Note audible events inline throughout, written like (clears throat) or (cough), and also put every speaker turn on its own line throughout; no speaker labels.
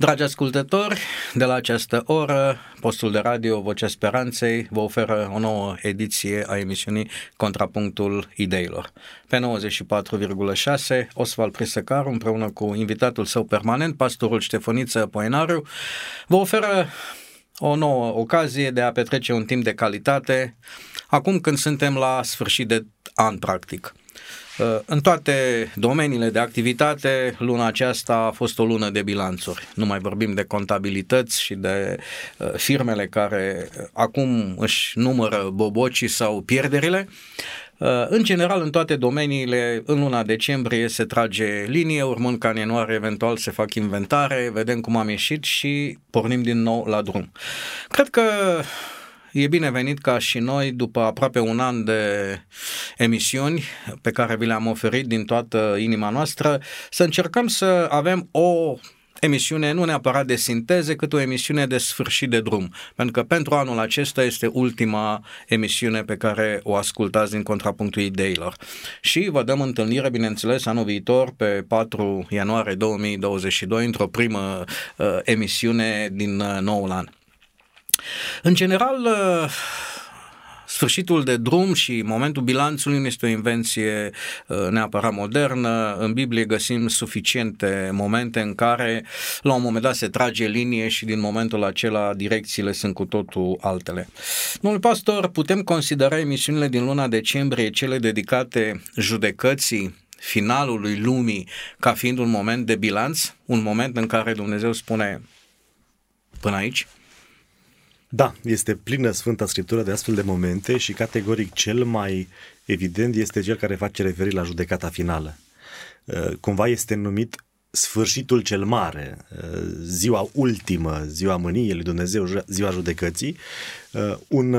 Dragi ascultători, de la această oră, postul de radio Vocea Speranței vă oferă o nouă ediție a emisiunii Contrapunctul Ideilor. Pe 94,6, Osval Prisăcaru, împreună cu invitatul său permanent, pastorul Ștefăniță Poenariu, vă oferă o nouă ocazie de a petrece un timp de calitate, acum când suntem la sfârșit de an, practic. Uh, în toate domeniile de activitate, luna aceasta a fost o lună de bilanțuri. Nu mai vorbim de contabilități și de uh, firmele care uh, acum își numără bobocii sau pierderile. În general, în toate domeniile, în luna decembrie se trage linie, urmând ca în ianuarie eventual se fac inventare, vedem cum am ieșit și pornim din nou la drum. Cred că E binevenit ca și noi, după aproape un an de emisiuni pe care vi le-am oferit din toată inima noastră, să încercăm să avem o emisiune nu neapărat de sinteze, cât o emisiune de sfârșit de drum. Pentru că pentru anul acesta este ultima emisiune pe care o ascultați din contrapunctul ideilor. Și vă dăm întâlnire, bineînțeles, anul viitor, pe 4 ianuarie 2022, într-o primă uh, emisiune din uh, noul an. În general, uh, sfârșitul de drum și momentul bilanțului nu este o invenție uh, neapărat modernă. În Biblie găsim suficiente momente în care la un moment dat se trage linie și din momentul acela direcțiile sunt cu totul altele. Domnul pastor, putem considera emisiunile din luna decembrie cele dedicate judecății finalului lumii ca fiind un moment de bilanț, un moment în care Dumnezeu spune până aici?
Da, este plină Sfânta Scriptură de astfel de momente și categoric cel mai evident este cel care face referire la judecata finală. Uh, cumva este numit sfârșitul cel mare, uh, ziua ultimă, ziua mâniei lui Dumnezeu, ziua judecății, uh, un,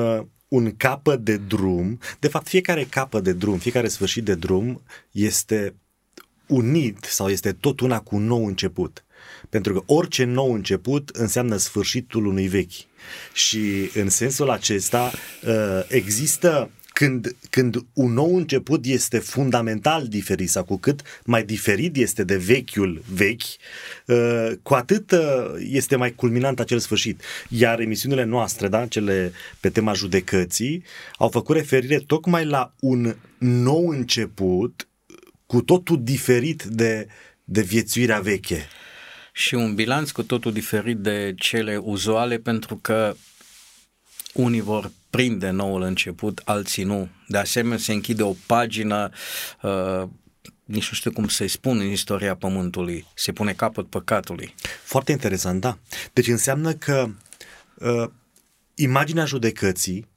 un capăt de drum. De fapt, fiecare capăt de drum, fiecare sfârșit de drum este unit sau este tot una cu un nou început. Pentru că orice nou început înseamnă sfârșitul unui vechi. Și în sensul acesta uh, există când, când un nou început este fundamental diferit sau cu cât mai diferit este de vechiul vechi, uh, cu atât uh, este mai culminant acel sfârșit. Iar emisiunile noastre, da, cele pe tema judecății, au făcut referire tocmai la un nou început cu totul diferit de, de viețuirea veche
și un bilanț cu totul diferit de cele uzuale pentru că unii vor prinde noul început, alții nu. De asemenea, se închide o pagină, uh, nici nu știu cum să-i spun în istoria Pământului, se pune capăt păcatului.
Foarte interesant, da. Deci înseamnă că uh, imaginea judecății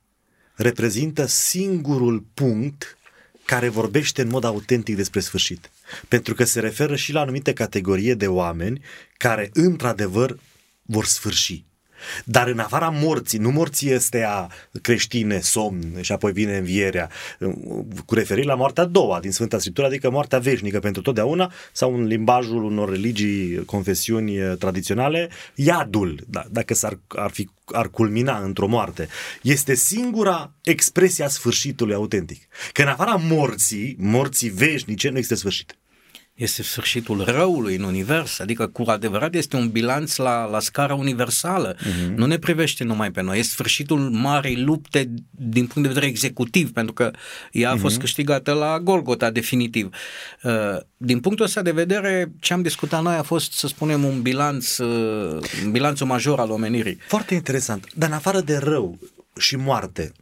reprezintă singurul punct care vorbește în mod autentic despre sfârșit. Pentru că se referă și la anumite categorie de oameni care, într-adevăr, vor sfârși. Dar în afara morții, nu morții este a creștine, somn și apoi vine învierea, cu referire la moartea a doua din Sfânta Scriptură, adică moartea veșnică pentru totdeauna, sau în limbajul unor religii, confesiuni eh, tradiționale, iadul, da, dacă s-ar, ar, fi, ar culmina într-o moarte. Este singura expresie a sfârșitului autentic. Că în afara morții, morții veșnice, nu există sfârșit
este sfârșitul răului în univers, adică cu adevărat este un bilanț la, la scară universală. Uh-huh. Nu ne privește numai pe noi, este sfârșitul marei lupte din punct de vedere executiv, pentru că ea a fost uh-huh. câștigată la Golgota definitiv. Uh, din punctul ăsta de vedere, ce am discutat noi a fost, să spunem, un bilanț, uh, un bilanțul major al omenirii.
Foarte interesant, dar în afară de rău și moarte,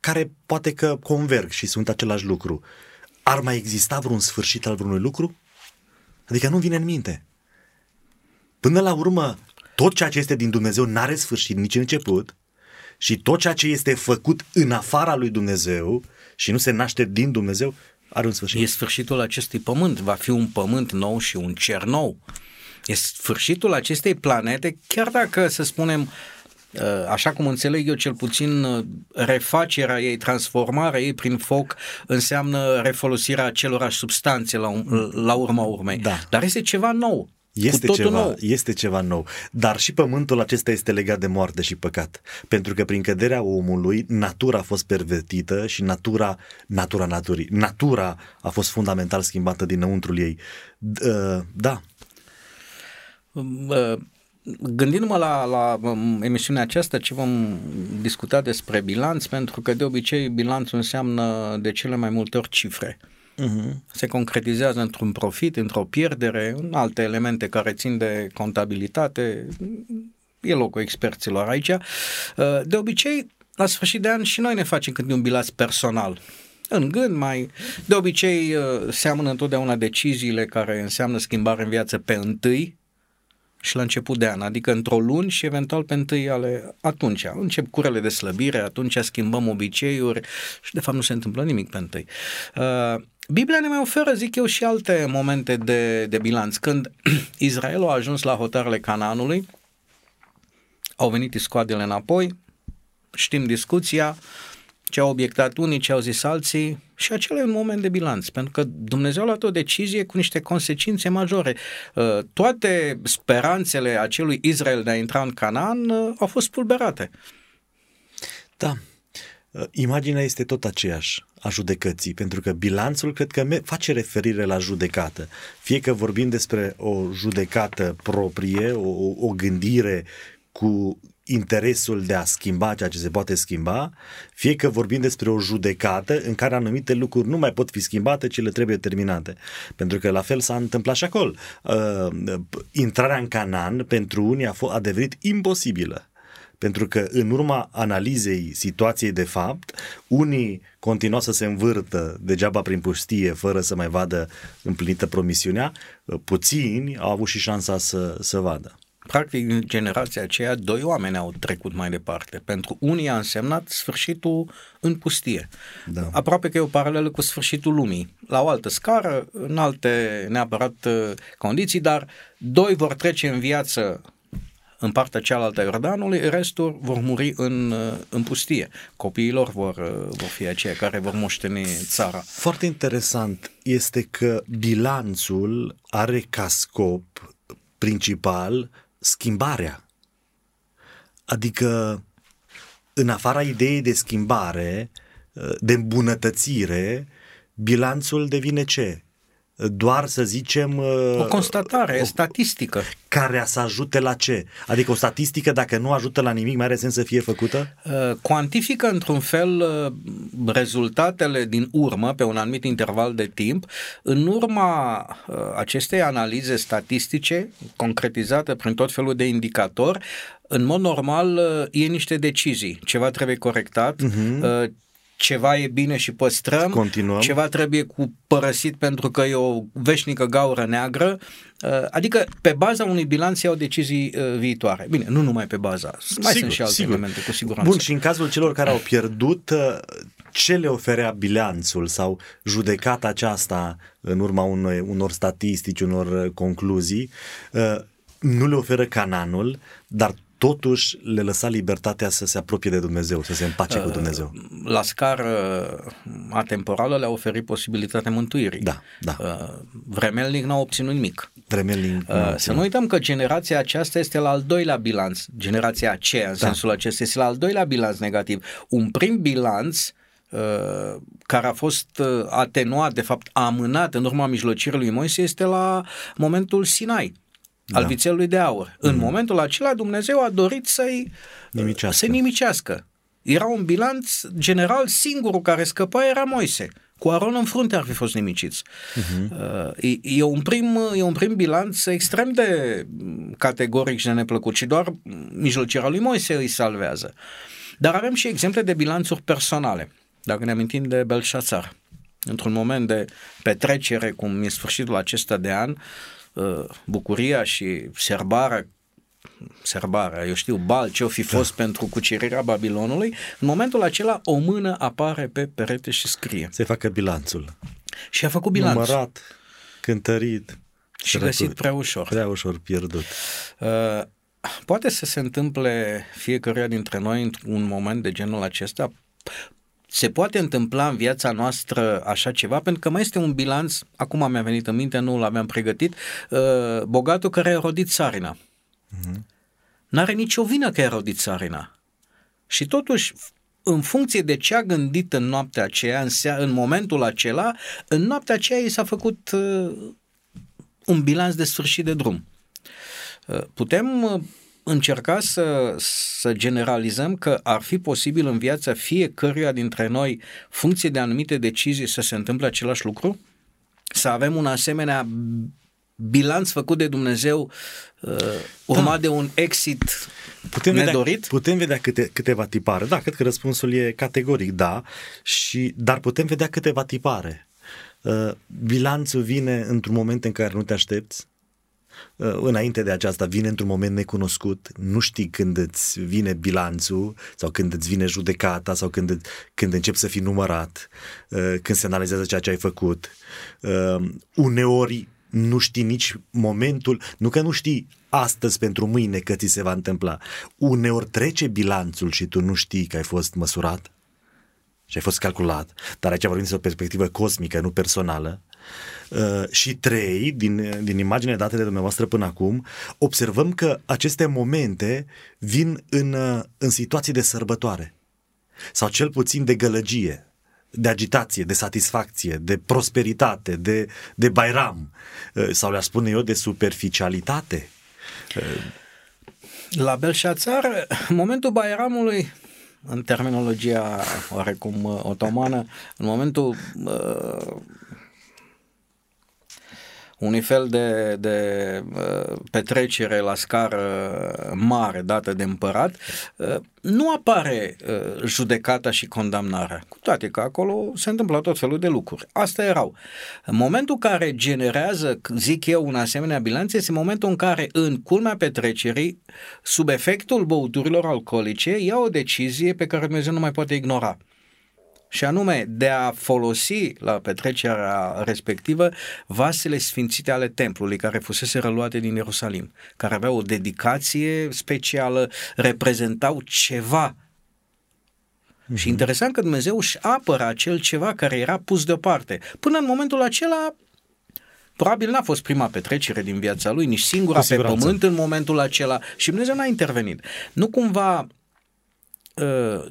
care poate că converg și sunt același lucru, ar mai exista vreun sfârșit al vreunui lucru? Adică nu vine în minte. Până la urmă, tot ceea ce este din Dumnezeu n-are sfârșit nici început și tot ceea ce este făcut în afara lui Dumnezeu și nu se naște din Dumnezeu, are un sfârșit.
E sfârșitul acestui pământ. Va fi un pământ nou și un cer nou. E sfârșitul acestei planete, chiar dacă, să spunem, Uh, așa cum înțeleg eu cel puțin, uh, refacerea ei, transformarea ei prin foc înseamnă refolosirea acelorași substanțe la, la urma urmei. Da. Dar este ceva nou.
Este
totul
ceva,
nou.
este ceva nou. Dar și pământul acesta este legat de moarte și păcat. Pentru că prin căderea omului, natura a fost pervertită și natura, natura naturii, natura a fost fundamental schimbată dinăuntrul ei. D- uh, Da,
Uh, Gândindu-mă la, la um, emisiunea aceasta, ce vom discuta despre bilanț, pentru că de obicei bilanțul înseamnă de cele mai multe ori cifre.
uh-huh.
Se concretizează într-un profit, într-o pierdere, în alte elemente care țin de contabilitate. E locul experților aici. Uh, De obicei, la sfârșit de an și noi ne facem câte un bilanț personal. În gând mai, de obicei uh, seamănă întotdeauna deciziile care înseamnă schimbare în viață pe întâi, și la început de an, adică într-o luni și eventual pe întâi ale atunci. Încep curele de slăbire, atunci schimbăm obiceiuri și de fapt nu se întâmplă nimic pe întâi. Uh, Biblia ne mai oferă, zic eu, și alte momente de, de bilanț. Când (clears throat) Israelul a ajuns la hotarele Canaanului, au venit iscoadele înapoi, știm discuția, ce au obiectat unii, ce au zis alții și acela e un moment de bilanț, pentru că Dumnezeu a luat o decizie cu niște consecințe majore. Uh, Toate speranțele acelui Israel de a intra în Canaan uh, au fost pulberate.
Da. Uh, Imaginea este tot aceeași a judecății, pentru că bilanțul cred că me- face referire la judecată. Fie că vorbim despre o judecată proprie, o, o, o gândire cu interesul de a schimba ceea ce se poate schimba, fie că vorbim despre o judecată în care anumite lucruri nu mai pot fi schimbate, ci le trebuie terminate. Pentru că la fel s-a întâmplat și acolo. Uh, intrarea în Canaan pentru unii a, f- a devenit imposibilă. Pentru că în urma analizei situației de fapt, unii continuau să se învârtă degeaba prin pustie fără să mai vadă împlinită promisiunea, puțini au avut și șansa să, să vadă.
Practic, în generația aceea, doi oameni au trecut mai departe. Pentru unii a însemnat sfârșitul în pustie.
Da.
Aproape că e o paralelă cu sfârșitul lumii. La o altă scară, în alte neapărat uh, condiții, dar doi vor trece în viață în partea cealaltă a Iordanului, restul vor muri în, uh, în pustie. Copiilor vor, uh, vor fi aceia care vor moșteni țara.
Foarte interesant este că bilanțul are ca scop principal schimbarea. Adică în afara ideii de schimbare, de îmbunătățire, bilanțul devine ce? Doar să zicem...
O constatare, o, statistică.
Care să ajute la ce? Adică o statistică, dacă nu ajută la nimic, mai are sens să fie făcută?
Cuantifică într-un fel rezultatele din urmă pe un anumit interval de timp. În urma acestei analize statistice, concretizate prin tot felul de indicatori, în mod normal e niște decizii. Ceva trebuie corectat, uh-huh ceva e bine și păstrăm,
Continuăm.
ceva trebuie cu părăsit pentru că e o veșnică gaură neagră, adică pe baza unui bilanț iau decizii viitoare. Bine, nu numai pe baza, mai
sigur,
sunt și alte
sigur.
elemente, cu siguranță.
Bun, și în cazul celor care au pierdut, ce le oferea bilanțul sau judecata aceasta în urma unor, unor statistici, unor concluzii, nu le oferă cananul, dar totuși le lăsa libertatea să se apropie de Dumnezeu, să se împace cu Dumnezeu.
La scară atemporală le-a oferit posibilitatea mântuirii.
Da, da.
Vremelnic n-a obținut nimic.
Vremelnic
Să nu uităm că generația aceasta este la al doilea bilanț, generația aceea în da. sensul acesta este la al doilea bilanț negativ. Un prim bilanț care a fost atenuat, de fapt amânat în urma mijlocirii lui Moise este la momentul Sinai al da. vițelului de aur. Mm-hmm. În momentul acela Dumnezeu a dorit să-i
nimicească.
să nimicească. Era un bilanț general, singurul care scăpa era Moise. Cu Aron în frunte ar fi fost nimiciți. Uh-huh. E, e, un prim, e un prim bilanț extrem de categoric și de neplăcut și doar mijlocirea lui Moise îi salvează. Dar avem și exemple de bilanțuri personale. Dacă ne amintim de Belșațar, într-un moment de petrecere, cum e sfârșitul acesta de an, bucuria și serbarea serbarea, eu știu, bal, ce-o fi fost da. pentru cucerirea Babilonului, în momentul acela o mână apare pe perete și scrie.
Se facă bilanțul.
Și a făcut bilanțul.
Numărat, cântărit.
Și găsit prea ușor.
Prea ușor pierdut.
Uh, poate să se întâmple fiecăruia dintre noi într-un moment de genul acesta, se poate întâmpla în viața noastră așa ceva? Pentru că mai este un bilanț, acum mi-a venit în minte, nu l-aveam pregătit, uh, bogatul care a rodit țarina. Uh-huh. N-are nicio vină că a rodit țarina. Și totuși, în funcție de ce a gândit în noaptea aceea, în, sea, în momentul acela, în noaptea aceea i s-a făcut uh, un bilanț de sfârșit de drum. Uh, putem uh, încerca să, să generalizăm că ar fi posibil în viața fiecăruia dintre noi, funcție de anumite decizii, să se întâmple același lucru? Să avem un asemenea bilanț făcut de Dumnezeu uh, urmat da. de un exit
putem
nedorit?
Vedea, putem vedea câte, câteva tipare. Da, cred că răspunsul e categoric da, și, dar putem vedea câteva tipare. Uh, bilanțul vine într-un moment în care nu te aștepți, uh, înainte de aceasta vine într-un moment necunoscut, nu știi când îți vine bilanțul sau când îți vine judecata sau când, când începi să fii numărat, uh, când se analizează ceea ce ai făcut. Uh, uneori nu știi nici momentul, nu că nu știi astăzi pentru mâine că ți se va întâmpla. Uneori trece bilanțul și tu nu știi că ai fost măsurat și ai fost calculat, dar aici vorbim despre o perspectivă cosmică, nu personală. Uh, și trei, din, din imaginele date de dumneavoastră până acum, observăm că aceste momente vin în, uh, în situații de sărbătoare. Sau cel puțin de gălăgie, de agitație, de satisfacție, de prosperitate, de, de bairam. Uh, sau le-aș spune eu de superficialitate.
La Belșațar, momentul bairamului în terminologia oarecum uh, otomană, în momentul uh, unui fel de, de uh, petrecere la scară mare dată de împărat, uh, nu apare uh, judecata și condamnarea, cu toate că acolo se întâmplă tot felul de lucruri. Asta erau. În momentul care generează, zic eu, un asemenea bilanț, este momentul în care, în culmea petrecerii, sub efectul băuturilor alcoolice, ia o decizie pe care Dumnezeu nu mai poate ignora și anume de a folosi la petrecerea respectivă vasele sfințite ale templului care fusese reluate din Ierusalim, care aveau o dedicație specială, reprezentau ceva Mm-hmm. Și interesant că Dumnezeu își apără acel ceva care era pus deoparte. Până în momentul acela, probabil n-a fost prima petrecere din viața lui, nici singura pe pământ în momentul acela și Dumnezeu n-a intervenit. Nu cumva Uh,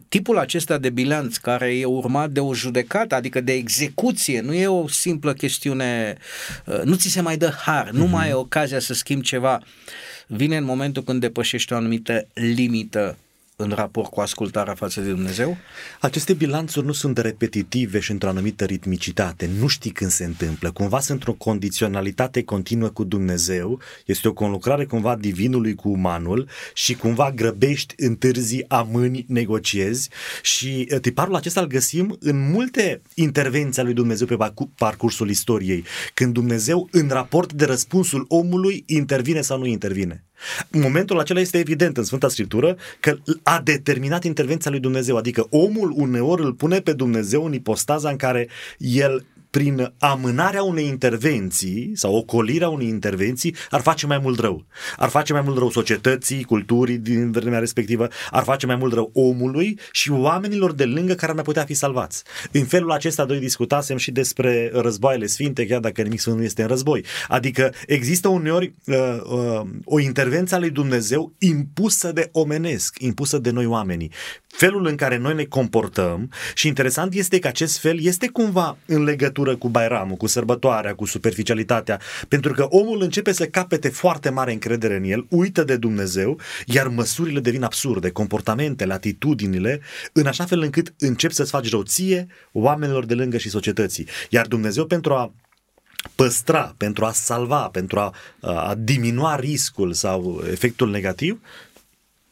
tipul acesta de bilanț care e urmat de o judecată, adică de execuție, nu e o simplă chestiune, uh, nu ți se mai dă har, nu uh-huh. mai e ocazia să schimbi ceva, vine în momentul când depășești o anumită limită în raport cu ascultarea față de Dumnezeu?
Aceste bilanțuri nu sunt repetitive și într-o anumită ritmicitate. Nu știi când se întâmplă. Cumva sunt într-o condiționalitate continuă cu Dumnezeu. Este o conlucrare cumva divinului cu umanul și cumva grăbești, întârzi, amâni, negociezi și uh, tiparul acesta îl găsim în multe intervenții ale lui Dumnezeu pe parcursul istoriei. Când Dumnezeu, în raport de răspunsul omului, intervine sau nu intervine. Momentul acela este evident în Sfânta Scriptură că a determinat intervenția lui Dumnezeu, adică omul uneori îl pune pe Dumnezeu în ipostaza în care el prin amânarea unei intervenții sau ocolirea unei intervenții ar face mai mult rău. Ar face mai mult rău societății, culturii din vremea respectivă, ar face mai mult rău omului și oamenilor de lângă care ar mai putea fi salvați. În felul acesta doi discutasem și despre războaiele sfinte, chiar dacă nimic sfânt nu este în război. Adică există uneori uh, uh, o intervenție a lui Dumnezeu impusă de omenesc, impusă de noi oamenii felul în care noi ne comportăm și interesant este că acest fel este cumva în legătură cu Bairamul, cu sărbătoarea, cu superficialitatea, pentru că omul începe să capete foarte mare încredere în el, uită de Dumnezeu, iar măsurile devin absurde, comportamentele, atitudinile, în așa fel încât încep să-ți faci rău ție, oamenilor de lângă și societății. Iar Dumnezeu pentru a păstra, pentru a salva, pentru a, a diminua riscul sau efectul negativ,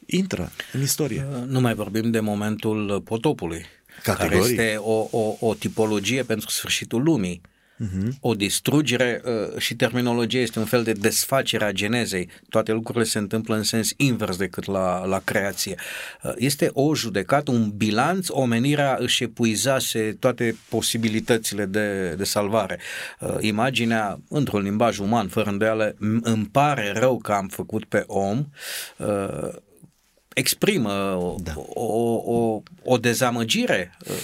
intră în istorie.
Uh, nu mai vorbim de momentul potopului, Categoric. care este o, o, o tipologie pentru sfârșitul lumii. Uh-huh. O distrugere uh, și terminologia este un fel de desfacere a genezei. Toate lucrurile se întâmplă în sens invers decât la, la creație. Uh, este o judecată, un bilanț, omenirea își epuizase toate posibilitățile de, de salvare. Imaginea, într-un limbaj uman, fără îndoială, îmi pare rău că am făcut pe om, exprimă da. o, o, o dezamăgire uh,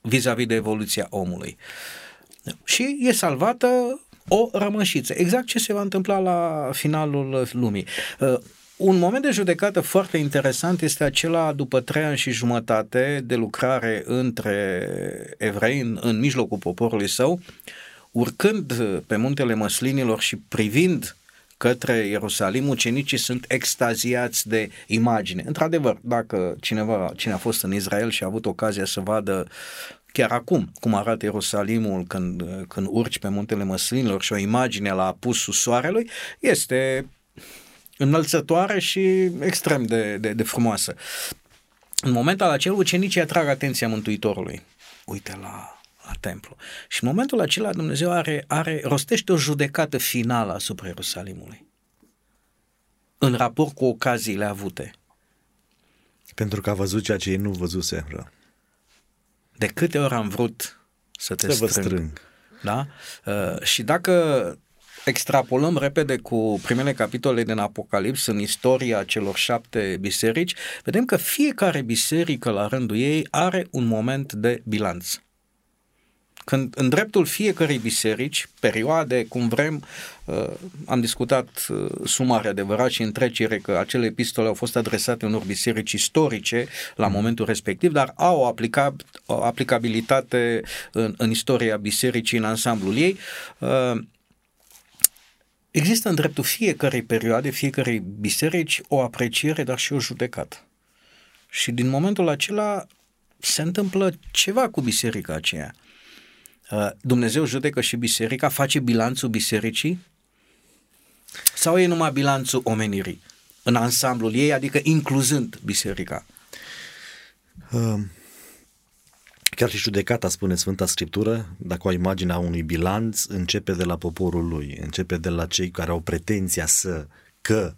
vis-a-vis de evoluția omului. Și e salvată o rămășiță. Exact ce se va întâmpla la finalul lumii. Uh, un moment de judecată foarte interesant este acela după trei ani și jumătate de lucrare între evrei în, în mijlocul poporului său, urcând pe muntele măslinilor și privind către Ierusalim, ucenicii sunt extaziați de imagine. Într-adevăr, dacă cineva, cine a fost în Israel și a avut ocazia să vadă chiar acum cum arată Ierusalimul când, când urci pe muntele măslinilor și o imagine la apusul soarelui, este înălțătoare și extrem de, de, de frumoasă. În momentul acela, ucenicii atrag atenția Mântuitorului. Uite la, la templu. Și în momentul acela Dumnezeu are, are, rostește o judecată finală asupra Ierusalimului. În raport cu ocaziile avute.
Pentru că a văzut ceea ce ei nu văzuse.
De câte ori am vrut să te
să
strâng.
strâng.
Da? Uh, și dacă extrapolăm repede cu primele capitole din Apocalips în istoria celor șapte biserici, vedem că fiecare biserică la rândul ei are un moment de bilanț. Când în dreptul fiecărei biserici, perioade, cum vrem, uh, am discutat uh, sumare adevărat și în trecere că acele epistole au fost adresate unor biserici istorice la mm. momentul respectiv, dar au o, aplica, o aplicabilitate în, în istoria bisericii în ansamblul ei. Uh, Există în dreptul fiecărei perioade, fiecărei biserici, o apreciere, dar și o judecată. Și din momentul acela se întâmplă ceva cu biserica aceea. Uh, Dumnezeu judecă și biserica, face bilanțul bisericii sau e numai bilanțul omenirii în ansamblul ei, adică incluzând biserica?
Um, Chiar și judecata, spune Sfânta Scriptură, dacă o imagine a unui bilanț, începe de la poporul lui, începe de la cei care au pretenția să, că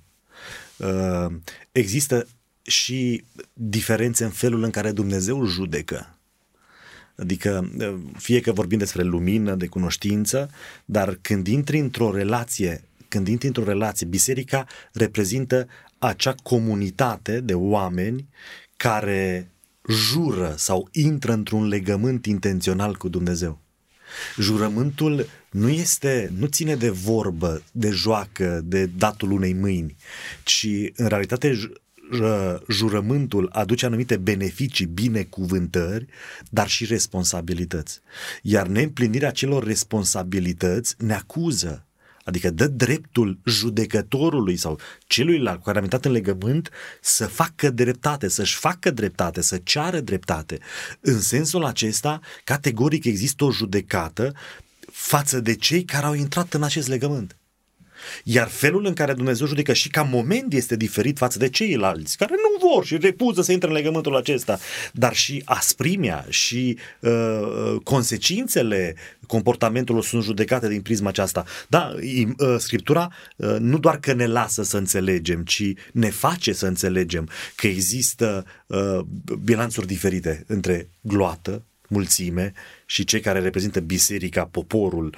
uh, există și diferențe în felul în care Dumnezeu judecă. Adică, uh, fie că vorbim despre lumină, de cunoștință, dar când intri într-o relație, când intri într-o relație, biserica reprezintă acea comunitate de oameni care jură sau intră într-un legământ intențional cu Dumnezeu. Jurământul nu este, nu ține de vorbă, de joacă, de datul unei mâini, ci în realitate jurământul aduce anumite beneficii, binecuvântări, dar și responsabilități. Iar neîmplinirea celor responsabilități ne acuză Adică dă dreptul judecătorului sau celuilalt cu care am intrat în legământ să facă dreptate, să-și facă dreptate, să ceară dreptate. În sensul acesta, categoric există o judecată față de cei care au intrat în acest legământ. Iar felul în care Dumnezeu judecă și ca moment este diferit față de ceilalți care nu vor și repuză să intre în legământul acesta, dar și asprimea și uh, uh consecințele comportamentului sunt judecate din prisma aceasta. Da, uh, Scriptura uh, nu doar că ne lasă să înțelegem, ci ne face să înțelegem că există uh, bilanțuri diferite între gloată, mulțime și cei care reprezintă biserica, poporul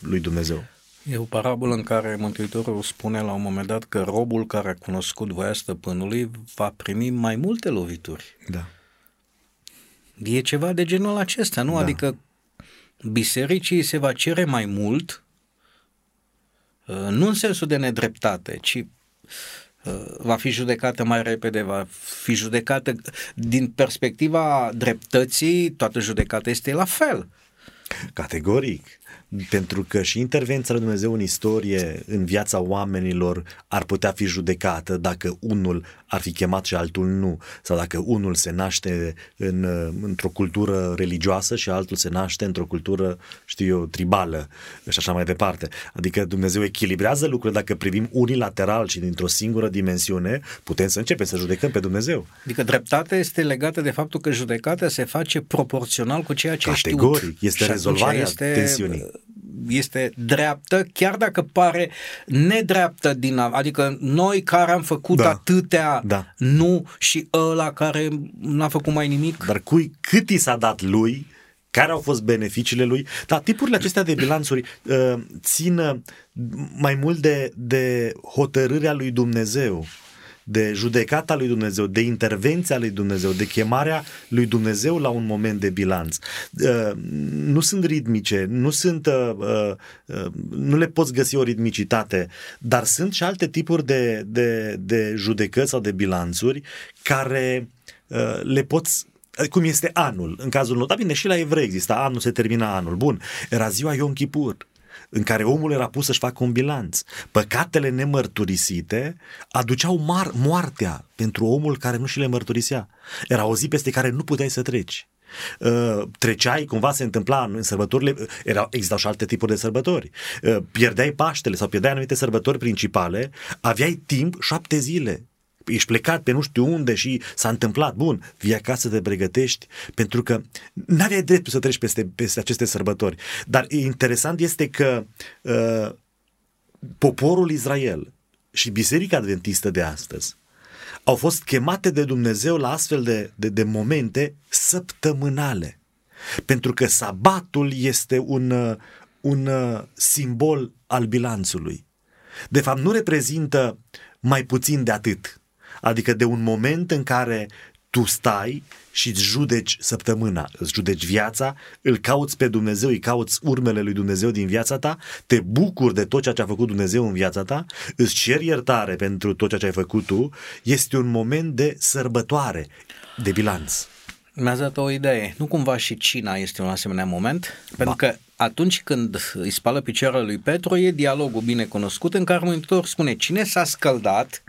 lui Dumnezeu.
E o parabolă în care Mântuitorul spune la un moment dat că robul care a cunoscut voia stăpânului va primi mai multe lovituri.
Da.
E ceva de genul acesta, nu? Da. Adică bisericii se va cere mai mult, uh, nu în sensul de nedreptate, ci uh, va fi judecată mai repede, va fi judecată din perspectiva dreptății, toată judecata este la fel.
Categoric pentru că și intervenția lui Dumnezeu în istorie, în viața oamenilor, ar putea fi judecată dacă unul ar fi chemat și altul nu, sau dacă unul se naște în, într-o cultură religioasă și altul se naște într-o cultură, știu eu, tribală și așa mai departe. Adică Dumnezeu echilibrează lucrurile dacă privim unilateral și dintr-o singură dimensiune, putem să începem să judecăm pe Dumnezeu.
Adică dreptatea este legată de faptul că judecata se face proporțional cu ceea ce
Categoric,
știut.
este rezolvarea este, tensiunii
este dreaptă, chiar dacă pare nedreaptă din adică noi care am făcut da, atâtea da. nu și ăla care n-a făcut mai nimic.
Dar cui, cât i s-a dat lui, care au fost beneficiile lui. Dar tipurile acestea de bilanțuri uh, țin uh, mai mult de, de hotărârea lui Dumnezeu de judecata lui Dumnezeu, de intervenția lui Dumnezeu, de chemarea lui Dumnezeu la un moment de bilanț. Uh, nu sunt ritmice, nu sunt, uh, nu le poți găsi o ritmicitate, dar sunt și alte tipuri de, de, de judecăți sau de bilanțuri care le poți cum este anul. În cazul nostru, bine, și la evrei exista anul, se termina anul. Bun, era ziua Yom Kippur în care omul era pus să-și facă un bilanț. Păcatele nemărturisite aduceau mar- moartea pentru omul care nu și le mărturisea. Era o zi peste care nu puteai să treci. Uh, treceai, cumva se întâmpla în sărbătorile, erau, existau și alte tipuri de sărbători. Uh, pierdeai Paștele sau pierdeai anumite sărbători principale, aveai timp șapte zile ești plecat pe nu știu unde și s-a întâmplat, bun, vii acasă să te pregătești, pentru că nu aveai dreptul să treci peste, peste aceste sărbători. Dar interesant este că uh, poporul Israel și Biserica Adventistă de astăzi au fost chemate de Dumnezeu la astfel de, de, de momente săptămânale. Pentru că sabatul este un, uh, un uh, simbol al bilanțului. De fapt, nu reprezintă mai puțin de atât adică de un moment în care tu stai și îți judeci săptămâna, îți judeci viața, îl cauți pe Dumnezeu, îi cauți urmele lui Dumnezeu din viața ta, te bucuri de tot ceea ce a făcut Dumnezeu în viața ta, îți ceri iertare pentru tot ceea ce ai făcut tu, este un moment de sărbătoare, de bilanț.
Mi-a dat o idee. Nu cumva și cina este un asemenea moment? Pentru ba. că atunci când îi spală picioarele lui Petru, e dialogul bine cunoscut în care Mântuitor spune cine s-a scăldat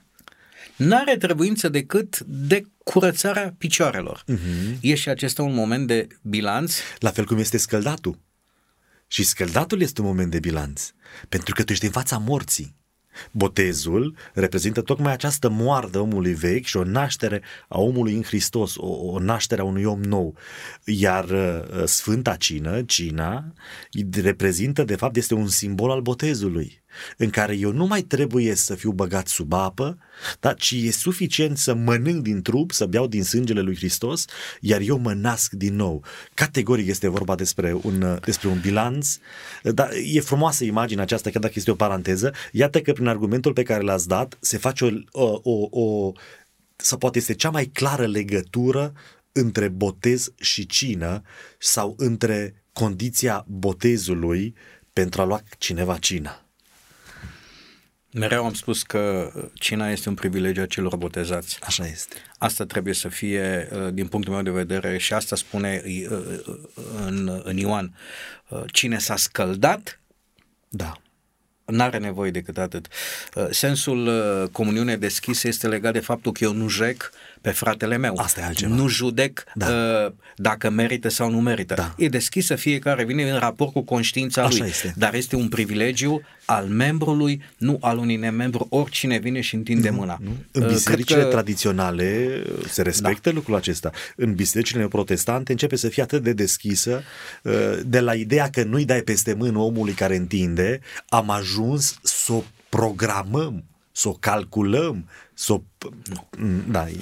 n-are trebuință decât de curățarea picioarelor. Uh-huh. E și acesta un moment de bilanț?
La fel cum este scăldatul. Și scăldatul este un moment de bilanț, pentru că tu ești în fața morții. Botezul reprezintă tocmai această moardă omului vechi și o naștere a omului în Hristos, o, o naștere a unui om nou. Iar uh, Sfânta Cină, Cina, reprezintă, de fapt, este un simbol al botezului în care eu nu mai trebuie să fiu băgat sub apă, dar ci e suficient să mănânc din trup, să beau din sângele lui Hristos, iar eu mă nasc din nou. Categoric este vorba despre un, despre un bilanț, dar e frumoasă imaginea aceasta, chiar dacă este o paranteză. Iată că prin argumentul pe care l-ați dat se face o, o, o, o sau poate este cea mai clară legătură între botez și cină sau între condiția botezului pentru a lua cineva cina.
Mereu am spus că cina este un privilegiu a celor botezați.
Așa este.
Asta trebuie să fie, uh, din punctul meu de vedere, și asta spune uh, uh, în, în Ioan. Cine s-a scăldat,
da
n-are nevoie decât atât. Sensul comuniune deschisă este legat de faptul că eu nu jec pe fratele meu.
Asta e altceva.
Nu judec da. uh, dacă merită sau nu merită. Da. E deschisă fiecare, vine în raport cu conștiința Așa lui. Este. Dar este un privilegiu al membrului, nu al unui nemembru. Oricine vine și întinde nu, mâna. Nu.
În uh, bisericile că... tradiționale se respectă da. lucrul acesta. În bisericile protestante începe să fie atât de deschisă uh, de la ideea că nu-i dai peste mână omului care întinde, am ajuns să o programăm să o calculăm, să o... Da, e,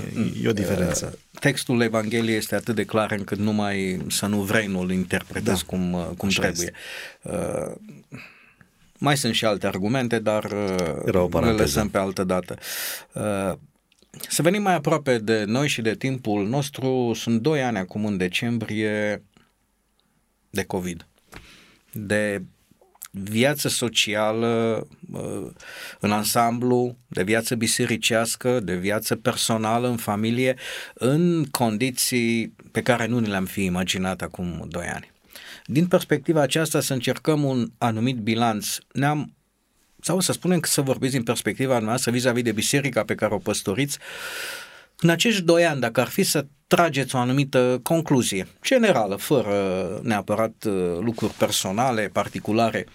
e o diferență.
Uh, textul Evangheliei este atât de clar încât numai să nu vrei nu-l interpretezi da. cum, uh, cum trebuie. Uh, mai sunt și alte argumente, dar le lăsăm pe altă dată. Să venim mai aproape de noi și de timpul nostru. Sunt doi ani acum în decembrie de COVID. De viață socială în ansamblu, de viață bisericească, de viață personală în familie, în condiții pe care nu ne le-am fi imaginat acum doi ani. Din perspectiva aceasta să încercăm un anumit bilanț. Ne-am sau să spunem că să vorbiți din perspectiva noastră vis-a-vis de biserica pe care o păstoriți, în acești doi ani, dacă ar fi să trageți o anumită concluzie generală, fără neapărat uh, lucruri personale, particulare,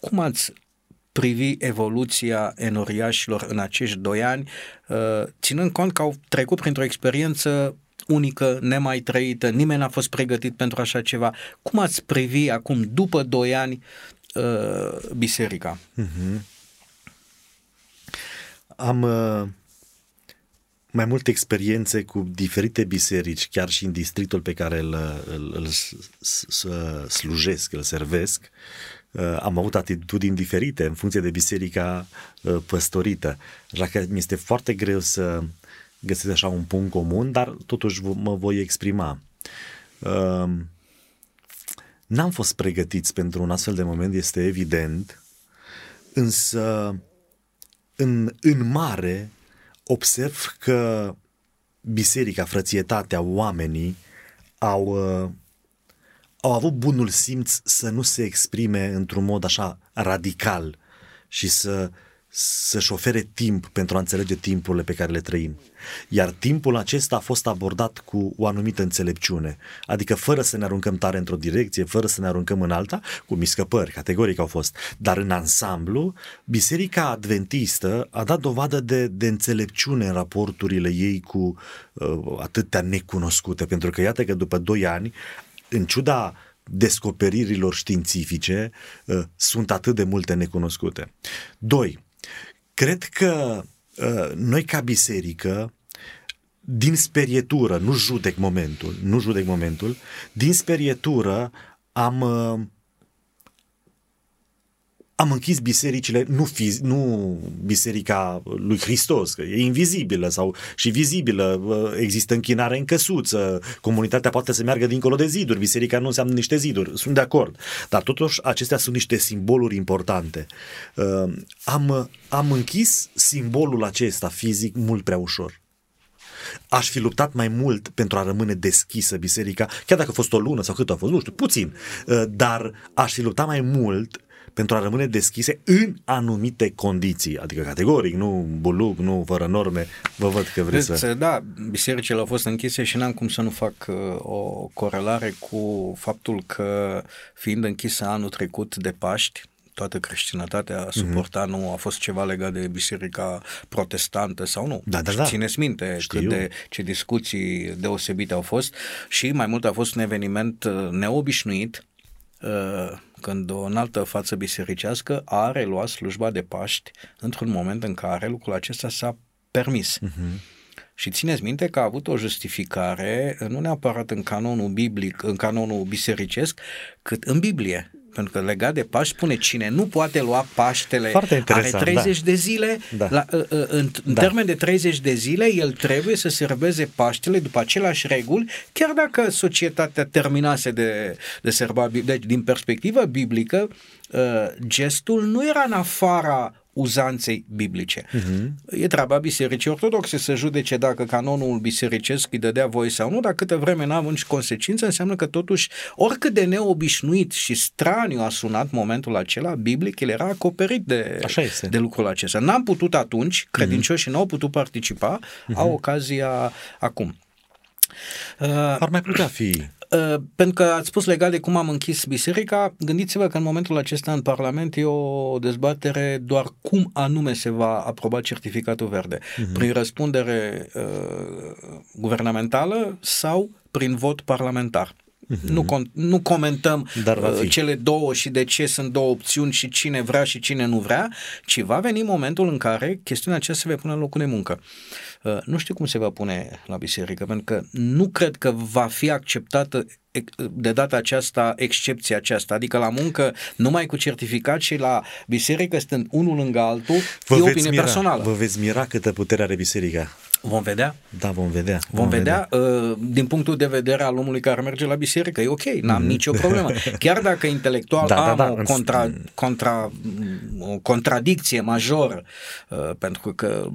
cum ați privi evoluția enoriașilor în acești doi ani, uh, ținând cont că au trecut printr-o experiență unică, nemai trăită, nimeni n-a fost pregătit pentru așa ceva. Cum ați privi acum, după doi ani, uh, biserica? Mm-hmm.
Am uh, mai multe experiențe cu diferite biserici, chiar și în districtul pe care îl, îl, îl slujesc, îl servesc uh, am avut atitudini diferite în funcție de biserica uh, păstorită. Așa că mi este foarte greu să găsesc așa un punct comun, dar totuși mă voi exprima. Uh, n-am fost pregătiți pentru un astfel de moment, este evident, însă în, în mare observ că biserica, frățietatea, oamenii au, uh, au avut bunul simț să nu se exprime într-un mod așa radical și să, să-și ofere timp pentru a înțelege timpurile pe care le trăim. Iar timpul acesta a fost abordat cu o anumită înțelepciune, adică fără să ne aruncăm tare într-o direcție, fără să ne aruncăm în alta, cu miscăpări, categoric au fost. Dar în ansamblu, Biserica Adventistă a dat dovadă de, de înțelepciune în raporturile ei cu uh, atâtea necunoscute, pentru că iată că după doi ani, în ciuda descoperirilor științifice, uh, sunt atât de multe necunoscute. Doi, Cred că uh, noi ca biserică, din sperietură, nu judec momentul, nu judec momentul, din sperietură am uh, am închis bisericile, nu, fiz, nu biserica lui Hristos, că e invizibilă sau și vizibilă, există închinare în căsuță, comunitatea poate să meargă dincolo de ziduri, biserica nu înseamnă niște ziduri, sunt de acord, dar totuși acestea sunt niște simboluri importante. Uh, am, am închis simbolul acesta fizic mult prea ușor. Aș fi luptat mai mult pentru a rămâne deschisă biserica, chiar dacă a fost o lună sau cât a fost, nu știu, puțin, uh, dar aș fi luptat mai mult pentru a rămâne deschise în anumite condiții, adică categoric, nu buluc, nu fără norme. Vă văd că vreți să...
Da, bisericile au fost închise și n-am cum să nu fac uh, o corelare cu faptul că fiind închisă anul trecut de Paști, toată creștinătatea a suportat, mm-hmm. nu a fost ceva legat de biserica protestantă sau nu.
Da, da, da.
Țineți minte Știu. cât de, ce discuții deosebite au fost și mai mult a fost un eveniment uh, neobișnuit uh, când o înaltă față bisericească a reluat slujba de Paști într-un moment în care lucrul acesta s-a permis. Uh-huh. Și țineți minte că a avut o justificare, nu neapărat în canonul biblic, în canonul bisericesc, cât în Biblie. Pentru că legat de Paști spune cine nu poate lua Paștele are 30 da. de zile, da. La, ă, ă, în, în da. termen de 30 de zile, el trebuie să serveze Paștele după aceleași reguli, chiar dacă societatea terminase de, de serba, deci din perspectivă biblică, ă, gestul nu era în afara uzanței biblice. Uh-huh. E treaba bisericii ortodoxe să judece dacă canonul bisericesc îi dădea voie sau nu, dar câtă vreme n-a avut nici consecință, înseamnă că totuși, oricât de neobișnuit și straniu a sunat momentul acela, biblic, el era acoperit de,
Așa este.
de lucrul acesta. N-am putut atunci, credincioșii uh-huh. n-au putut participa, uh-huh. au ocazia acum.
Uh, Ar mai putea fi
Uh, pentru că ați spus legat de cum am închis biserica, gândiți-vă că în momentul acesta în Parlament e o dezbatere doar cum anume se va aproba certificatul verde. Uh-huh. Prin răspundere uh, guvernamentală sau prin vot parlamentar. Uh-huh. Nu, con- nu comentăm Dar uh, cele două și de ce sunt două opțiuni și cine vrea și cine nu vrea, ci va veni momentul în care chestiunea aceasta se va pune în locul de muncă. Uh, nu știu cum se va pune la biserică, pentru că nu cred că va fi acceptată de data aceasta excepția aceasta, adică la muncă numai cu certificat și la biserică stând unul lângă altul, vă e opinie
mira,
personală.
Vă veți mira câtă putere are biserica.
Vom vedea.
Da, vom vedea.
Vom, vom vedea, vedea. Uh, din punctul de vedere al omului care merge la biserică. E ok, n-am mm. nicio problemă. Chiar dacă intelectual da, da am da, da, o, contra, contra, o contradicție majoră, uh, pentru că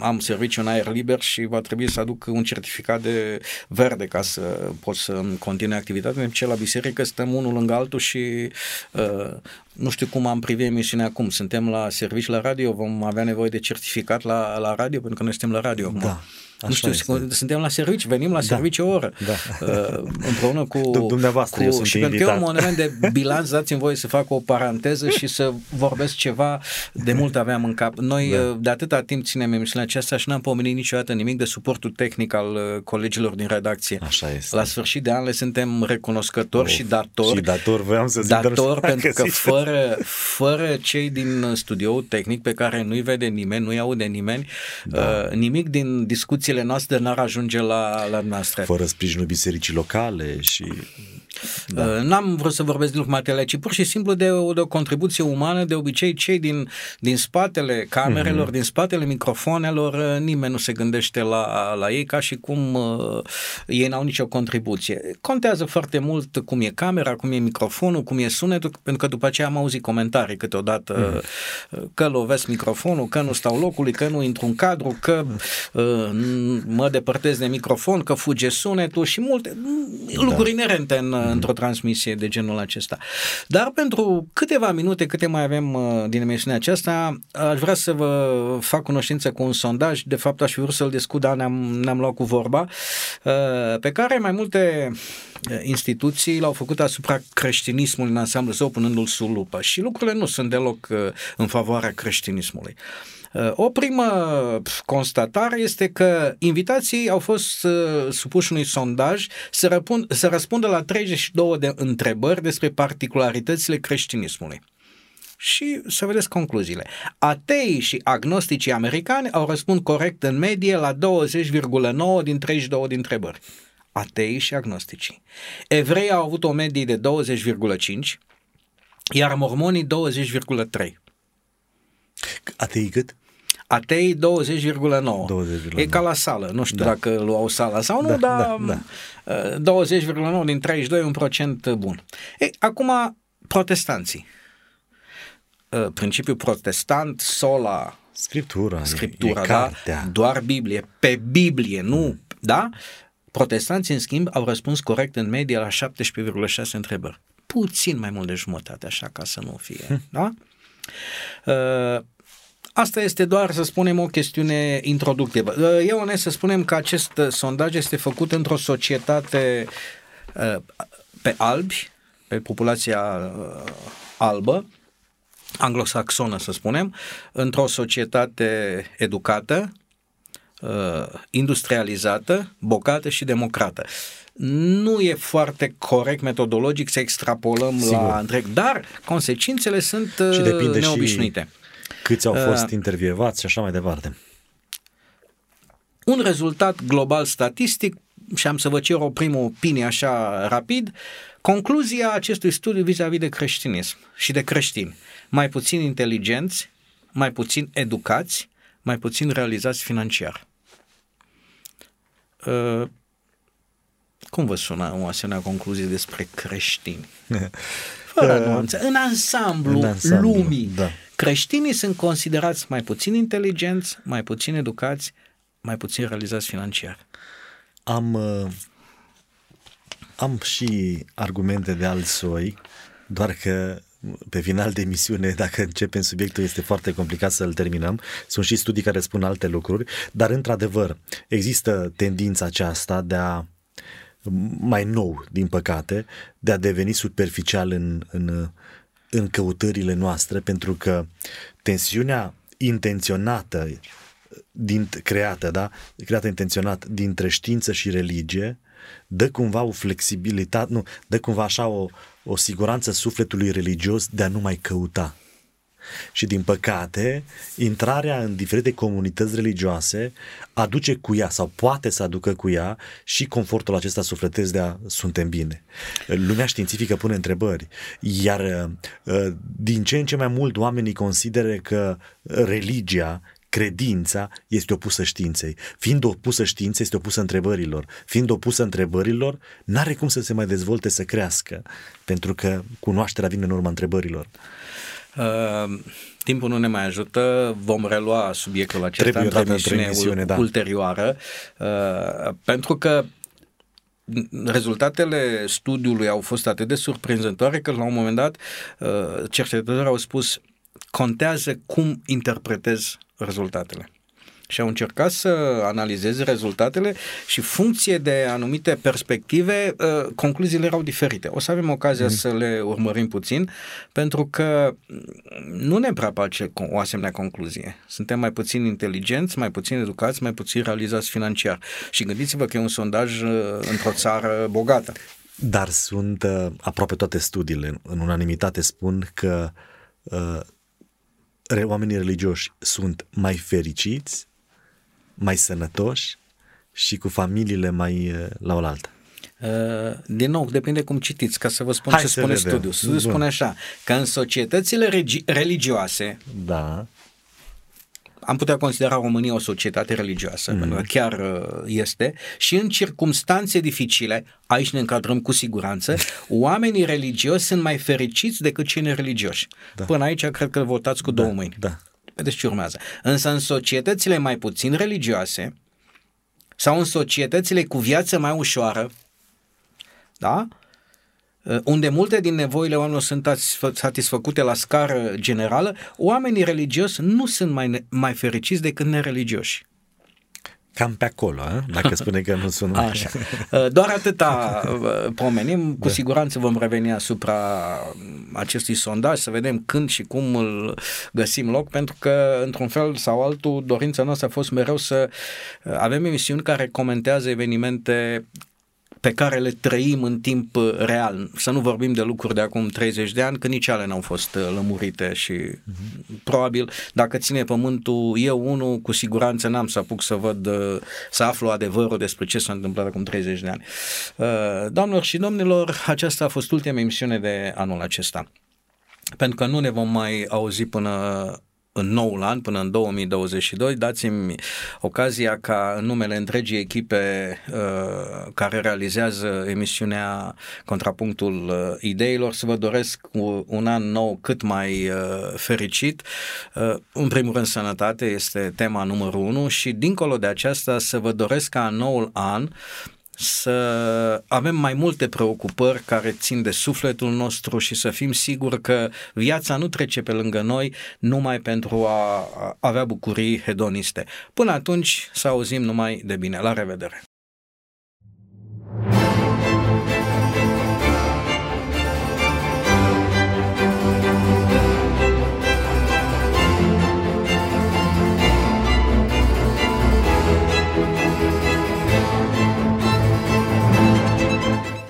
am serviciu în aer liber și va trebui să aduc un certificat de verde ca să pot să continui activitatea, în ce la biserică stăm unul lângă altul și uh, nu știu cum am privit emisiunea acum. Suntem la serviciu la radio, vom avea nevoie de certificat la, la radio, pentru că noi suntem la radio.
Da.
Așa nu știu, este. suntem la serviciu, venim la da. serviciu o oră.
Da.
Uh, împreună cu...
Dumneavoastră,
cu,
eu sunt
Și pentru că e un moment de bilanț, dați-mi voie să fac o paranteză și să vorbesc ceva de mult aveam în cap. Noi da. Uh, de atâta timp ținem emisiunea aceasta și n-am pomenit niciodată nimic de suportul tehnic al uh, colegilor din redacție.
Așa este.
La sfârșit de an le suntem recunoscători of, și datori.
Și dator, voiam să zic,
dator pentru că fără fără, fără cei din studioul tehnic pe care nu-i vede nimeni, nu-i aude nimeni, da. uh, nimic din discuțiile noastre n-ar ajunge la, la noastră.
Fără sprijinul bisericii locale și
da. Uh, n-am vrut să vorbesc de lucruri materiale, ci pur și simplu de o, de o contribuție umană. De obicei, cei din, din spatele camerelor, mm-hmm. din spatele microfonelor, uh, nimeni nu se gândește la, la ei ca și cum uh, ei n-au nicio contribuție. Contează foarte mult cum e camera, cum e microfonul, cum e sunetul, pentru că după aceea am auzit comentarii câteodată mm. că lovesc microfonul, că nu stau locului, că nu intru în cadru, că uh, mă depărtez de microfon, că fuge sunetul și multe da. lucruri inerente în, mm-hmm. într-o transmisie de genul acesta. Dar pentru câteva minute câte mai avem uh, din emisiunea aceasta, aș vrea să vă fac cunoștință cu un sondaj, de fapt aș fi vrut să-l discut, dar ne-am, ne-am luat cu vorba, uh, pe care mai multe uh, instituții l-au făcut asupra creștinismului în ansamblu său, punându-l sub lupă. Și lucrurile nu sunt deloc în favoarea creștinismului. O primă constatare este că invitații au fost uh, supuși unui sondaj să, răpund, să răspundă la 32 de întrebări despre particularitățile creștinismului. Și să vedeți concluziile. Atei și agnosticii americani au răspuns corect în medie la 20,9 din 32 de întrebări. Atei și agnosticii. Evrei au avut o medie de 20,5, iar mormonii 20,3.
Atei cât?
Atei 20,9. 20,9. E ca la sală. Nu știu da. dacă luau sala sau nu, da, dar da, da. 20,9 uh, din 32 e un procent bun. Ei, acum, protestanții. Uh, principiul protestant, sola,
Scriptura,
Scriptura, da? Doar Biblie, pe Biblie, nu, mm. da? Protestanții, în schimb, au răspuns corect în medie la 17,6 întrebări. Puțin mai mult de jumătate, așa ca să nu fie, hm. da? Uh, Asta este doar, să spunem, o chestiune introductivă. E onest să spunem că acest sondaj este făcut într-o societate uh, pe albi, pe populația uh, albă, anglosaxonă, să spunem, într-o societate educată, uh, industrializată, bogată și democrată. Nu e foarte corect metodologic să extrapolăm Sigur. la întreg, dar consecințele sunt și neobișnuite. Și
Câți au fost uh, intervievați și așa mai departe.
Un rezultat global statistic, și am să vă cer o primă opinie așa rapid, concluzia acestui studiu vis-a-vis de creștinism și de creștini. Mai puțin inteligenți, mai puțin educați, mai puțin realizați financiar. Uh, cum vă sună o asemenea concluzie despre creștini? (laughs) Fără nuanțe. În ansamblu, în ansamblu lumii. Da Creștinii sunt considerați mai puțin inteligenți, mai puțin educați, mai puțin realizați financiar.
Am, uh, am și argumente de alt soi, doar că pe final de emisiune, dacă începem subiectul, este foarte complicat să-l terminăm. Sunt și studii care spun alte lucruri, dar într-adevăr există tendința aceasta de a mai nou, din păcate, de a deveni superficial în, în în căutările noastre, pentru că tensiunea intenționată din, creată, da? creată intenționat dintre știință și religie, dă cumva o flexibilitate, nu, dă cumva așa o, o siguranță sufletului religios de a nu mai căuta. Și din păcate, intrarea în diferite comunități religioase aduce cu ea sau poate să aducă cu ea și confortul acesta sufletesc de a suntem bine. Lumea științifică pune întrebări, iar uh, din ce în ce mai mult oamenii consideră că religia credința este opusă științei. Fiind opusă științei, este opusă întrebărilor. Fiind opusă întrebărilor, n-are cum să se mai dezvolte, să crească, pentru că cunoașterea vine în urma întrebărilor.
Uh, timpul nu ne mai ajută, vom relua subiectul acesta într-o emisiune da. ulterioară, uh, pentru că rezultatele studiului au fost atât de surprinzătoare că la un moment dat uh, cercetătorii au spus contează cum interpretezi rezultatele și au încercat să analizeze rezultatele și funcție de anumite perspective, uh, concluziile erau diferite. O să avem ocazia mm. să le urmărim puțin, pentru că nu ne prea place o asemenea concluzie. Suntem mai puțin inteligenți, mai puțin educați, mai puțin realizați financiar. Și gândiți-vă că e un sondaj uh, într-o țară bogată.
Dar sunt uh, aproape toate studiile, în unanimitate spun că uh, oamenii religioși sunt mai fericiți, mai sănătoși și cu familiile mai uh, la oaltă.
Uh, din nou, depinde cum citiți, ca să vă spun Hai ce spune vedem. studiul. Studiul spune așa, că în societățile regi- religioase,
da.
am putea considera România o societate religioasă, mm. pentru că chiar uh, este, și în circumstanțe dificile, aici ne încadrăm cu siguranță, (laughs) oamenii religioși sunt mai fericiți decât cei nereligioși. Da. Până aici cred că votați cu
da,
două mâini.
Da.
Vedeți ce urmează. Însă în societățile mai puțin religioase sau în societățile cu viață mai ușoară, da? Uh, unde multe din nevoile oamenilor sunt satisfăcute la scară generală, oamenii religioși nu sunt mai, mai fericiți decât nereligioși.
Cam pe acolo, a? dacă (laughs) spune că nu sunt.
Așa. Uh, doar atâta uh, pomenim, cu da. siguranță vom reveni asupra acestui sondaj, să vedem când și cum îl găsim loc, pentru că, într-un fel sau altul, dorința noastră a fost mereu să avem emisiuni care comentează evenimente pe care le trăim în timp uh, real. Să nu vorbim de lucruri de acum 30 de ani, că nici ale n-au fost uh, lămurite și uh-huh. probabil dacă ține pământul eu unul, cu siguranță n-am să apuc să văd, uh, să aflu adevărul despre ce s-a întâmplat acum 30 de ani. Doamnelor și domnilor, aceasta a fost ultima emisiune de anul acesta pentru că nu ne vom mai auzi până în noul an, până în 2022. Dați-mi ocazia ca în numele întregii echipe uh, care realizează emisiunea Contrapunctul uh, Ideilor să vă doresc un an nou cât mai uh, fericit. Uh, în primul rând sănătate este tema numărul unu și dincolo de aceasta să vă doresc ca în noul an să avem mai multe preocupări care țin de sufletul nostru și să fim siguri că viața nu trece pe lângă noi numai pentru a avea bucurii hedoniste. Până atunci să auzim numai de bine. La revedere!